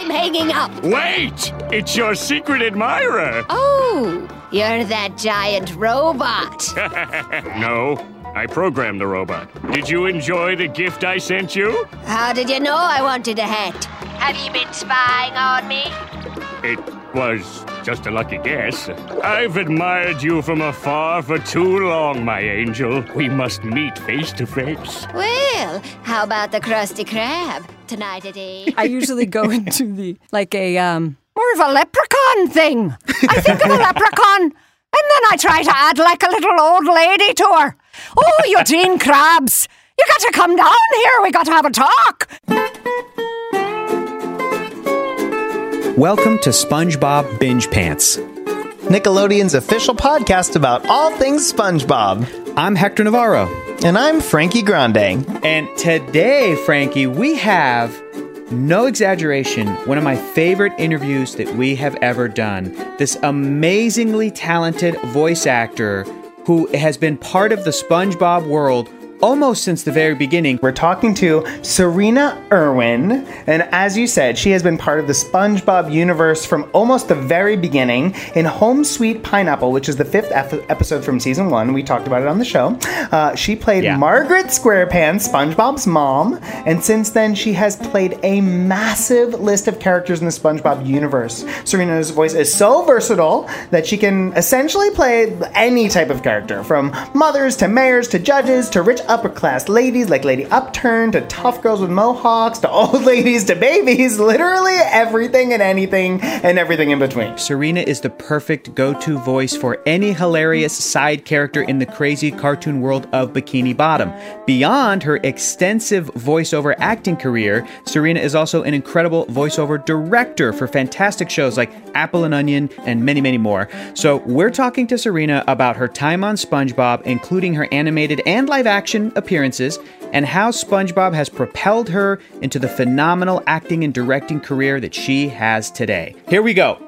I'm hanging up. Wait! It's your secret admirer! Oh, you're that giant robot. no, I programmed the robot. Did you enjoy the gift I sent you? How did you know I wanted a hat? Have you been spying on me? It was just a lucky guess. I've admired you from afar for too long, my angel. We must meet face to face. Well, how about the Krusty Krab tonight at eight? I usually go into the like a um more of a leprechaun thing. I think of a leprechaun, and then I try to add like a little old lady to her. Oh, Eugene Krabs, you got to come down here. We got to have a talk. Welcome to SpongeBob Binge Pants. Nickelodeon's official podcast about all things SpongeBob. I'm Hector Navarro. And I'm Frankie Grande. And today, Frankie, we have, no exaggeration, one of my favorite interviews that we have ever done. This amazingly talented voice actor who has been part of the SpongeBob world almost since the very beginning. We're talking to Sirena Irwin, and as you said, she has been part of the SpongeBob universe from almost the very beginning in Home Sweet Pineapple, which is the fifth ep- episode from season one. We talked about it on the show. Uh, she played Yeah. Margaret Squarepants, SpongeBob's mom, and since then she has played a massive list of characters in the SpongeBob universe. Sirena's voice is so versatile that she can essentially play any type of character, from mothers to mayors to judges to rich upper class ladies like Lady Upturn to tough girls with mohawks to old ladies to babies. Literally everything and anything and everything in between. Sirena is the perfect go to voice for any hilarious side character in the crazy cartoon world of Bikini Bottom. Beyond her extensive voiceover acting career, Sirena is also an incredible voiceover director for fantastic shows like Apple and Onion and many, many more. So, we're talking to Sirena about her time on SpongeBob, including her animated and live action appearances, and how SpongeBob has propelled her into the phenomenal acting and directing career that she has today. Here we go.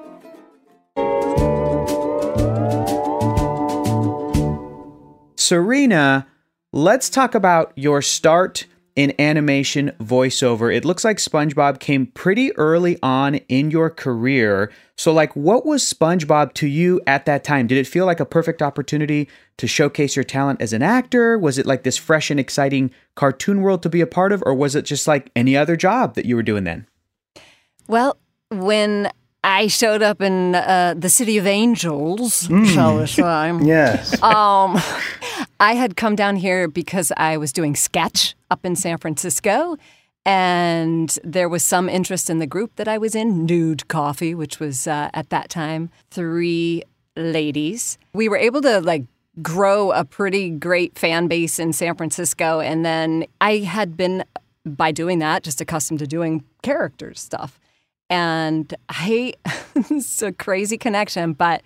Sirena, let's talk about your start in animation voiceover. It looks like SpongeBob came pretty early on in your career. So, like, what was SpongeBob to you at that time? Did it feel like a perfect opportunity to showcase your talent as an actor? Was it like this fresh and exciting cartoon world to be a part of? Or was it just like any other job that you were doing then? Well, when I showed up in uh, the city of angels, shall we say? Yes. Um, I had come down here because I was doing sketch up in San Francisco, and there was some interest in the group that I was in, Nude Coffee, which was uh, at that time three ladies. We were able to like grow a pretty great fan base in San Francisco, and then I had been by doing that just accustomed to doing characters stuff. And I, it's a crazy connection, but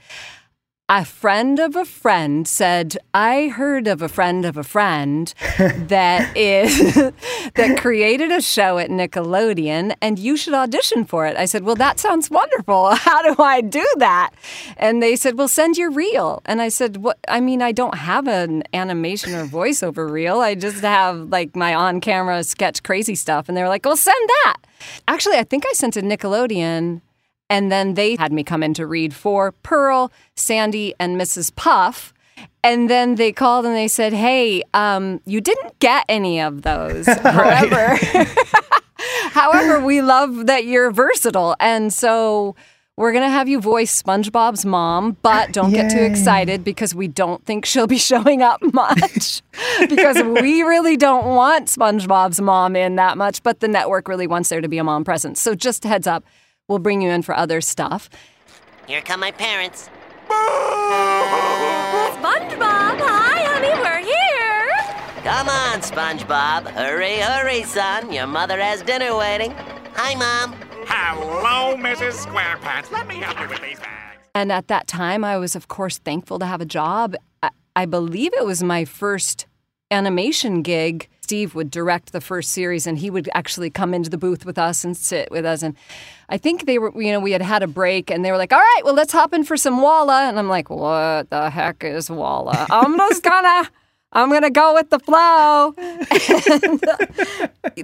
a friend of a friend said, I heard of a friend of a friend that is that created a show at Nickelodeon and you should audition for it. I said, Well, that sounds wonderful. How do I do that? And they said, Well, send your reel. And I said, What I mean, I don't have an animation or voiceover reel. I just have like my on-camera sketch crazy stuff. And they were like, Well, send that. Actually, I think I sent to Nickelodeon and then they had me come in to read for Pearl, Sandy, and Mrs. Puff. And then they called and they said, Hey, um, you didn't get any of those. However, however, we love that you're versatile. And so we're going to have you voice SpongeBob's mom, but don't get too excited because we don't think she'll be showing up much because we really don't want SpongeBob's mom in that much, but the network really wants there to be a mom presence. So just a heads up, we'll bring you in for other stuff. Here come my parents. SpongeBob, hi, honey, we're here. Come on, SpongeBob. Hurry, hurry, son. Your mother has dinner waiting. Hi, Mom. Hello, Mrs. Squarepants. Let me help you with these bags. And at that time, I was, of course, thankful to have a job. I, I believe it was my first animation gig. Steve would direct the first series, and he would actually come into the booth with us and sit with us. And I think they were, you know, we had had a break, and they were like, "All right, well, let's hop in for some Walla." And I'm like, "What the heck is Walla?" I'm just gonna I'm to go with the flow.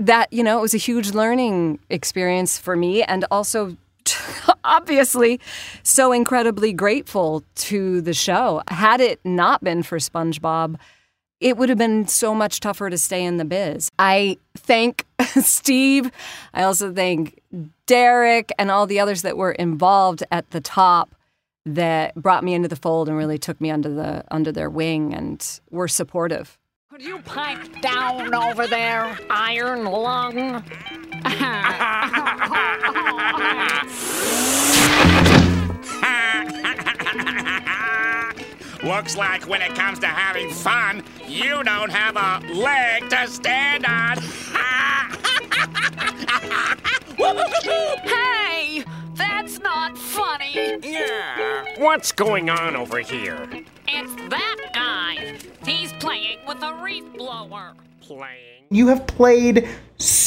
That, you know, it was a huge learning experience for me and also obviously so incredibly grateful to the show. Had it not been for SpongeBob, it would have been so much tougher to stay in the biz. I thank Steve. I also thank Derek and all the others that were involved at the top that brought me into the fold and really took me under the under their wing and were supportive. Could you pipe down over there, iron lung? Looks like when it comes to having fun, you don't have a leg to stand on. hey, that's not funny. Yeah, what's going on over here? It's that guy. He's playing with a reef blower. Playing? You have played so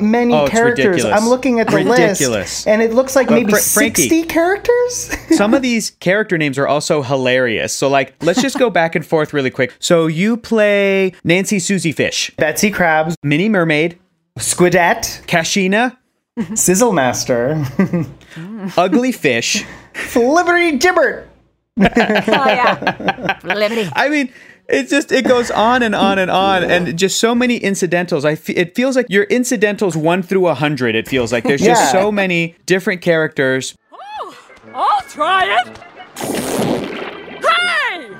many Oh, characters. I'm looking at the Ridiculous. list, and it looks like But maybe Fra- Frankie- 60 characters. Some of these character names are also hilarious. So, like, let's just go back and forth really quick. So, you play Nancy Susie Fish, Betsy Krabs, Minnie Mermaid, Squidette, Kashina, Sizzle Master, Ugly Fish. Flibberty Gibbert. Oh yeah. Liberty. I mean, it just it goes on and on and on, and just so many incidentals. I fe- it feels like your incidentals one through a hundred. It feels like there's just so many different characters. oh I'll try it. Hey!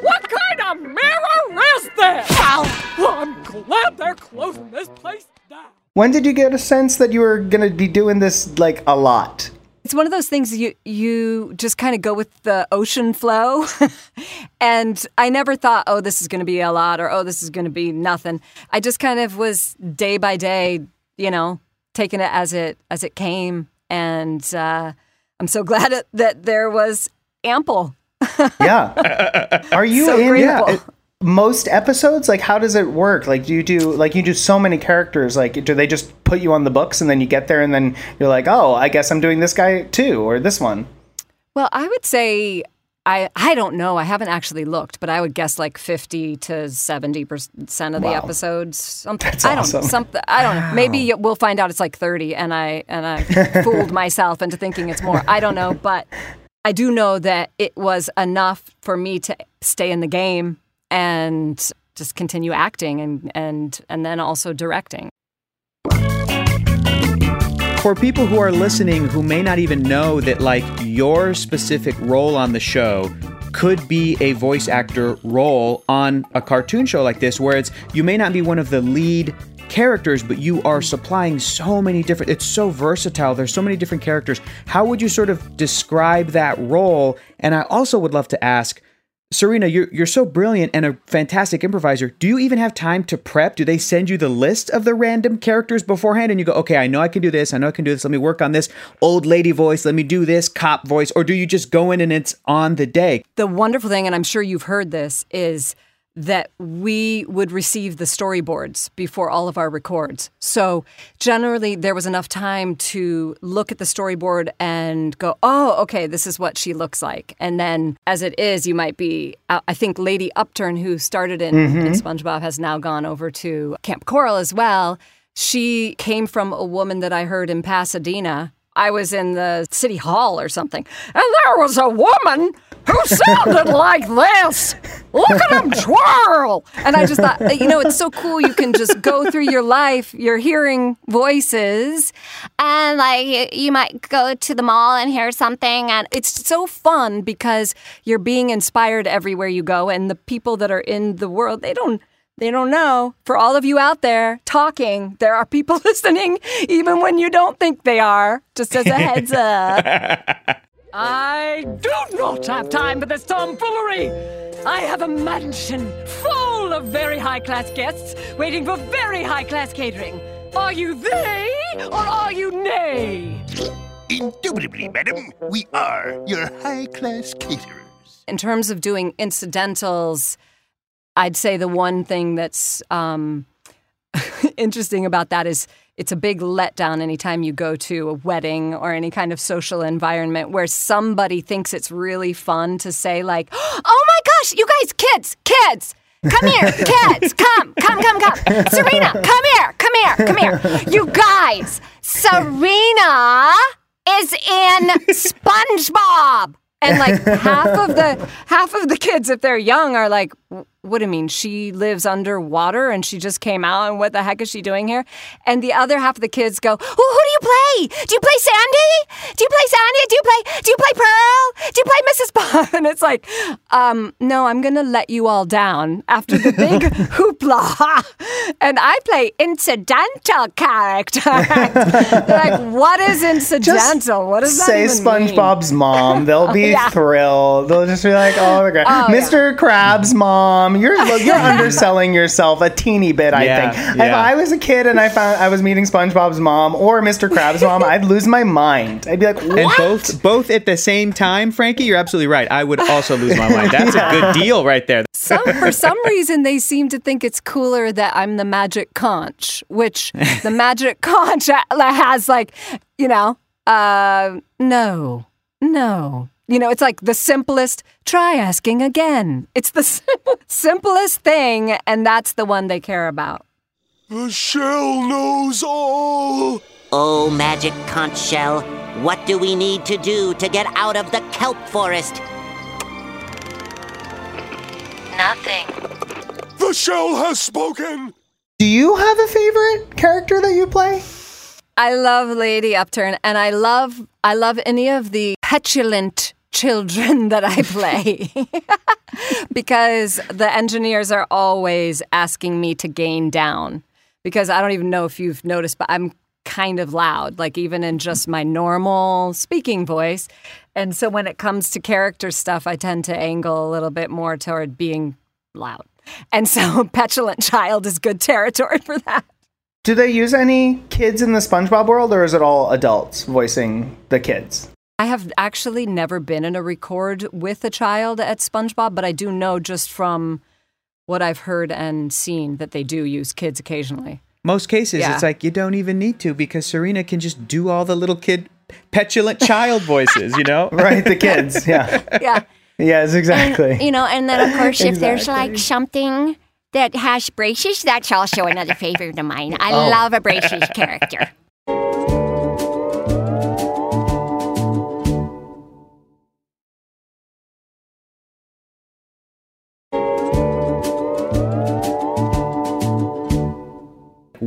What kind of mirror is this? I'm glad they're closing this place down. When did you get a sense that you were going to be doing this like a lot? It's one of those things you you just kind of go with the ocean flow. and I never thought, oh, this is going to be a lot or oh, this is going to be nothing. I just kind of was day by day, you know, taking it as it as it came and uh, I'm so glad that there was ample. Yeah. Are you So in grateful. uh, most episodes? Like, how does it work? Like, do you do like you do so many characters? Like, do they just put you on the books and then you get there and then you're like, oh, I guess I'm doing this guy too or this one? Well, I would say I I don't know. I haven't actually looked, but I would guess like 50 to 70 percent of the Wow. episodes. Something That's I don't awesome. something I don't know. Maybe we'll find out it's like 30 and I and I fooled myself into thinking it's more. I don't know, but I do know that it was enough for me to stay in the game and just continue acting and and and then also directing. For people who are listening who may not even know that like your specific role on the show could be a voice actor role on a cartoon show like this where it's you may not be one of the lead characters but you are supplying so many different it's so versatile there's so many different characters how would you sort of describe that role and i also would love to ask Sirena, you're you're so brilliant and a fantastic improviser. Do you even have time to prep? Do they send you the list of the random characters beforehand and you go, "Okay, I know I can do this. I know I can do this. Let me work on this old lady voice. Let me do this cop voice." Or do you just go in and it's on the day? The wonderful thing, and I'm sure you've heard this, is that we would receive the storyboards before all of our records. So generally, there was enough time to look at the storyboard and go, oh, okay, this is what she looks like. And then, as it is, you might be, I think Lady Upturn, who started in, in mm-hmm. SpongeBob, has now gone over to Kamp Koral as well. She came from a woman that I heard in Pasadena. I was in the city hall or something, and there was a woman who sounded like this. Look at him twirl. And I just thought, you know, it's so cool. You can just go through your life, you're hearing voices, And like you, might go to the mall and hear something, and it's so fun because you're being inspired everywhere you go and the people that are in the world they don't they don't know for all of you out there talking there are people listening even when you don't think they are just as a heads up I do not have time for this tomfoolery. I have a mansion full of very high class guests waiting for very high class catering. Are you they or are you nay? Indubitably, madam, we are your high class caterers. in terms of doing incidentals i'd say the one thing that's um, interesting about that is it's a big letdown anytime you go to a wedding or any kind of social environment where somebody thinks it's really fun to say like oh my gosh you guys kids kids Come here, kids. Come, come, come, come. Sirena, come here, come here, come here. You guys, Sirena is in SpongeBob. And like half of the half of the kids, if they're young, are like, what do you mean? She lives underwater and she just came out, and what the heck is she doing here? And the other half of the kids go, who, who do you play? Do you play Sandy? Do you play Sandy? Do you play do you play Pearl? Do you play Mrs. Bob? And it's like, um, no, I'm gonna let you all down after the big hoopla. And I play incidental character. like, what is incidental? what does that Say even mean? SpongeBob's mom. They'll be Yeah. thrilled. They'll just be like, "Oh my god, Oh, yeah. Mr. Krabs' mom, you're you're underselling yourself a teeny bit." I Yeah, think. If. I was a kid and I found I was meeting SpongeBob's mom or Mr. Krabs' mom, I'd lose my mind. I'd be like, "What?" And both both at the same time, Frankie, you're absolutely right. I would also lose my mind. That's a good deal right there. Some, for some reason, they seem to think it's cooler that I'm the magic conch, which the magic conch has like, you know, uh, no, no. You know, it's like the simplest, try asking again. It's the sim- simplest thing, and that's the one they care about. The shell knows all. Oh, magic conch shell, what do we need to do to get out of the kelp forest? Nothing. The shell has spoken. Do you have a favorite character that you play? I love Lady Upturn, and I love I love any of the petulant children that I play because the engineers are always asking me to gain down because I don't even know if you've noticed, but I'm kind of loud, like even in just my normal speaking voice. And so when it comes to character stuff, I tend to angle a little bit more toward being loud. And so petulant child is good territory for that. Do they use any kids in the SpongeBob world, or is it all adults voicing the kids? I have actually never been in a record with a child at SpongeBob, but I do know just from what I've heard and seen that they do use kids occasionally. Most cases, Yeah. it's like you don't even need to because Serena can just do all the little kid petulant child voices, you know? Right, the kids. Yeah. Yeah. Yes, exactly. You know, and then of course, if there's like something that has braces, that's also another favorite of mine. I Oh. love a braces character.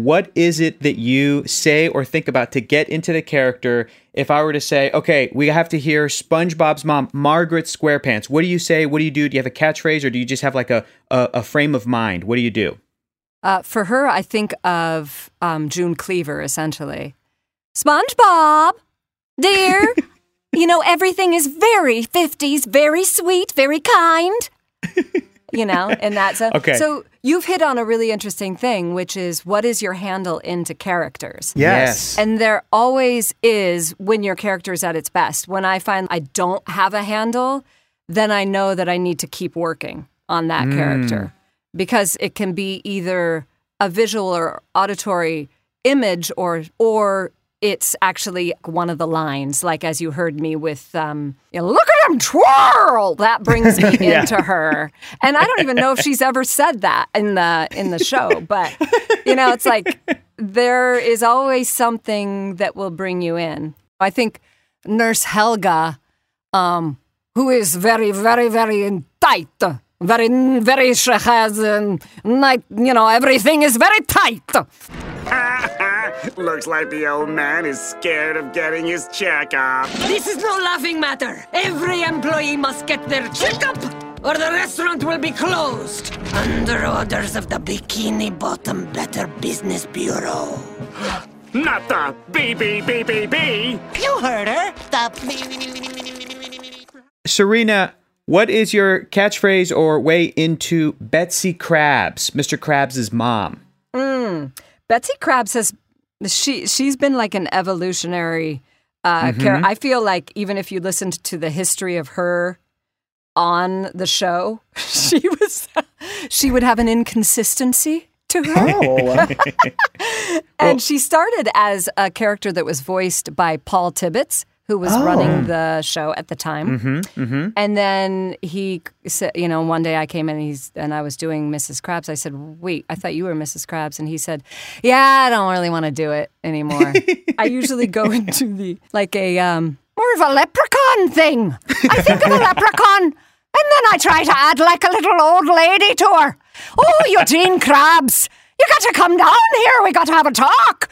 What is it that you say or think about to get into the character? If I were to say, okay, we have to hear SpongeBob's mom, Margaret Squarepants, what do you say? What do you do? Do you have a catchphrase or do you just have like a, a, a frame of mind? What do you do? Uh, for her, I think of um, June Cleaver, essentially. SpongeBob, dear, you know, everything is very 50s, very sweet, very kind. You know, and that's a, Okay. So you've hit on a really interesting thing, which is what is your handle into characters? Yes. And there always is when your character is at its best. When I find I don't have a handle, then I know that I need to keep working on that hmm. character because it can be either a visual or auditory image or or it's actually one of the lines like as you heard me with um you know, look at him twirl. That brings me Yeah. into her. And i don't even know if she's ever said that in the in the show but you know it's like there is always something that will bring you in. I think nurse helga um who is very very very tight very very she has um, night you know everything is very tight Looks like the old man is scared of getting his checkup. This is no laughing matter. Every employee must get their checkup, or the restaurant will be closed. Under orders of the Bikini Bottom Better Business Bureau. Not the BBBBB. You heard her. The Sirena, what is your catchphrase or way into Betsy Krabs, Mr. Krabs' mom? Betsy Krabs has she she's been like an evolutionary uh Mm-hmm. char- I feel like even if you listened to the history of her on the show, she was she would have an inconsistency to her. Oh, and she started as a character that was voiced by Paul Tibbitt, who was Oh. running the show at the time. Mm-hmm. Mm-hmm. And then he said, you know, one day I came in and he's and I was doing Mrs. Krabs. I said, "Wait, I thought you were Mrs. Krabs." And he said, "Yeah, I don't really want to do it anymore. I usually go into the like a um more of a leprechaun thing. I think of a leprechaun, and then I try to add like a little old lady to her. Oh, Eugene Krabs, you got to come down here. We got to have a talk."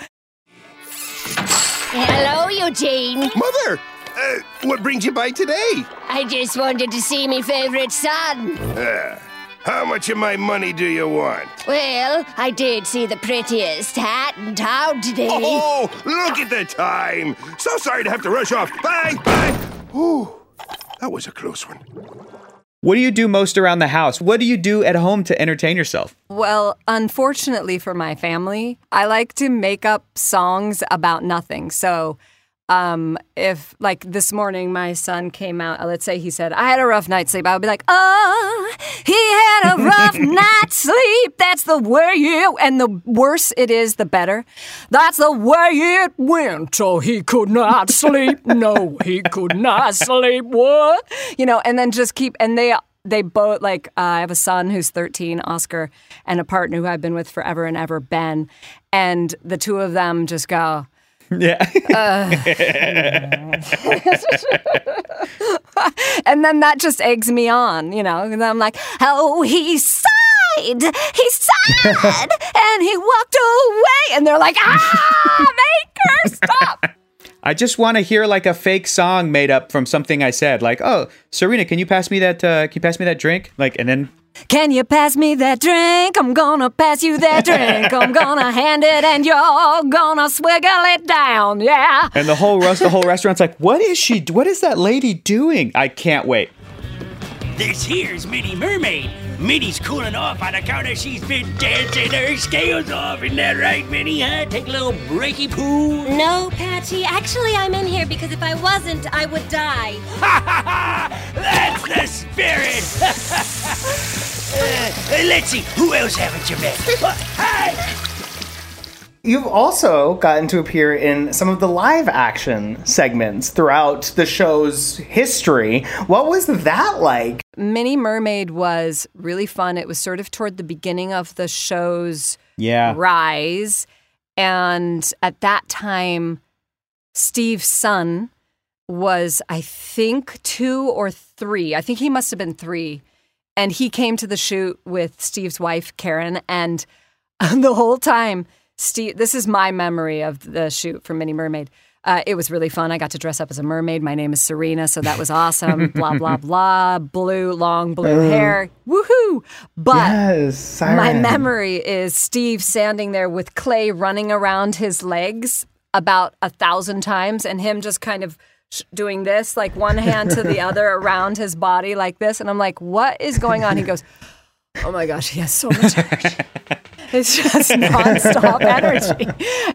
Hello, Eugene. Mother, uh, what brings you by today? I just wanted to see my favorite son. Uh, how much of my money do you want? Well, I did see the prettiest hat in town today. Oh, look at the time. So sorry to have to rush off. Bye, bye. Ooh, that was a close one. What do you do most around the house? What do you do at home to entertain yourself? Well, unfortunately for my family, I like to make up songs about nothing. So, um, if like this morning my son came out, let's say he said, I had a rough night's sleep, I would be like, oh, he had a rough night's sleep. That's the way you and the worse it is, the better. That's the way it went. So he could not sleep. No, he could not sleep. What? You know, and then just keep, and they, they both like uh, I have a son who's 13, Oscar, and a partner who I've been with forever and ever, Ben, and the two of them just go. Yeah. and then that just eggs me on, you know. And I'm like, oh, he sighed, he sighed, and he walked away, and they're like, ah, make her stop. I just want to hear like a fake song made up from something I said. Like, oh, Sirena, can you pass me that? Uh, can you pass me that drink? Like, and then Can you pass me that drink? I'm gonna pass you that drink. I'm gonna hand it, and you're gonna swiggle it down. Yeah. and the whole rest, the whole restaurant's like, what is she? What is that lady doing? I can't wait. This here's Minnie Mermaid. Minnie's cooling off on account of she's been dancing her scales off. Isn't that right, Minnie? Huh? Take a little breaky poo. No, Patchy. Actually, I'm in here because if I wasn't, I would die. Ha ha ha! That's the spirit. uh, let's see, who else haven't you met? Hi. You've also gotten to appear in some of the live action segments throughout the show's history. What was that like? Minnie Mermaid was really fun. It was sort of toward the beginning of the show's Yeah. rise. And at that time, Steve's son was, I think, two or three. I think he must have been three. And he came to the shoot with Steve's wife, Karen. And the whole time, Steve, this is my memory of the shoot for Minnie Mermaid. Uh, it was really fun. I got to dress up as a mermaid. My name is Sirena, so that was awesome. blah, blah, blah. Blue, long blue Uh, hair. Woohoo! But yes, my memory is Steve standing there with clay running around his legs about a thousand times and him just kind of sh- doing this, like one hand to the other around his body like this. And I'm like, what is going on? He goes, oh my gosh, he has so much energy. It's just nonstop energy.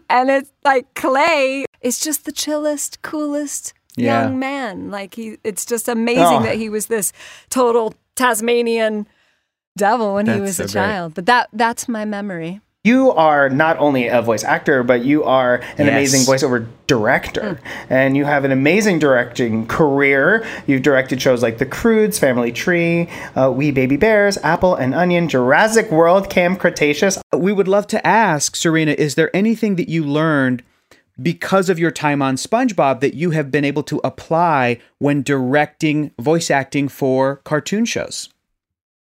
And it's like Clay is just the chillest, coolest Yeah. young man. Like he it's just amazing Oh. that he was this total Tasmanian devil when he That's was a so great. child. But that that's my memory. You are not only a voice actor, but you are an Yes. amazing voiceover director. And you have an amazing directing career. You've directed shows like The Croods, Family Tree, uh, We Baby Bears, Apple and Onion, Jurassic World, Camp Cretaceous. We would love to ask Sirena, is there anything that you learned because of your time on SpongeBob that you have been able to apply when directing voice acting for cartoon shows?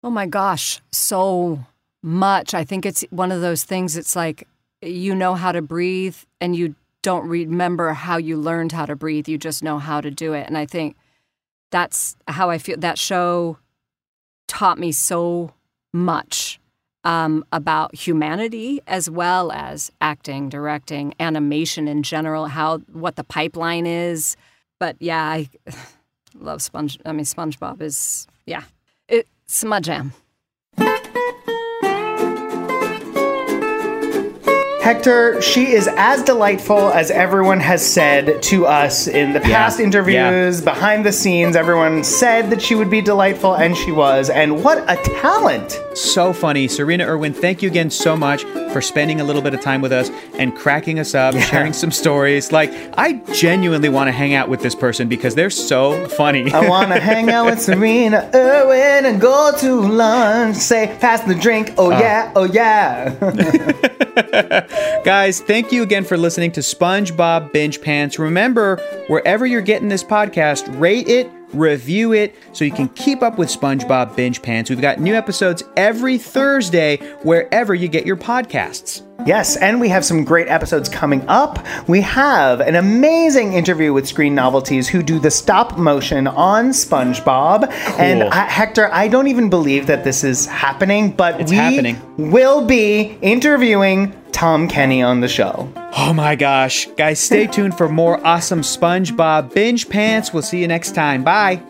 Oh my gosh, so much. I think it's one of those things it's like you know how to breathe and you don't remember how you learned how to breathe. You just know how to do it. And I think that's how I feel that show taught me so much um, about humanity as well as acting, directing, animation in general, how what the pipeline is. But yeah, I love Sponge. I mean, SpongeBob is yeah, it's my jam. Hector, she is as delightful as everyone has said to us in the past Yeah, interviews, behind the scenes. Everyone said that she would be delightful, and she was. And what a talent! So funny. Sirena Irwin, thank you again so much for spending a little bit of time with us and cracking us up, sharing some stories. Like, I genuinely want to hang out with this person because they're so funny. I want to hang out with Sirena Irwin and go to lunch. Say, pass the drink. Oh, Uh. yeah. Oh, yeah. Guys, thank you again for listening to SpongeBob Binge Pants. Remember, wherever you're getting this podcast, rate it, review it, so you can keep up with SpongeBob Binge Pants. We've got new episodes every Thursday wherever you get your podcasts. Yes, and we have some great episodes coming up. We have an amazing interview with Screen Novelties who do the stop motion on SpongeBob. And I, Hector, I don't even believe that this is happening, but It's we happening. will be interviewing Tom Kenny on the show. Oh my gosh. Guys, stay tuned for more awesome SpongeBob Binge Pants. We'll see you next time. Bye.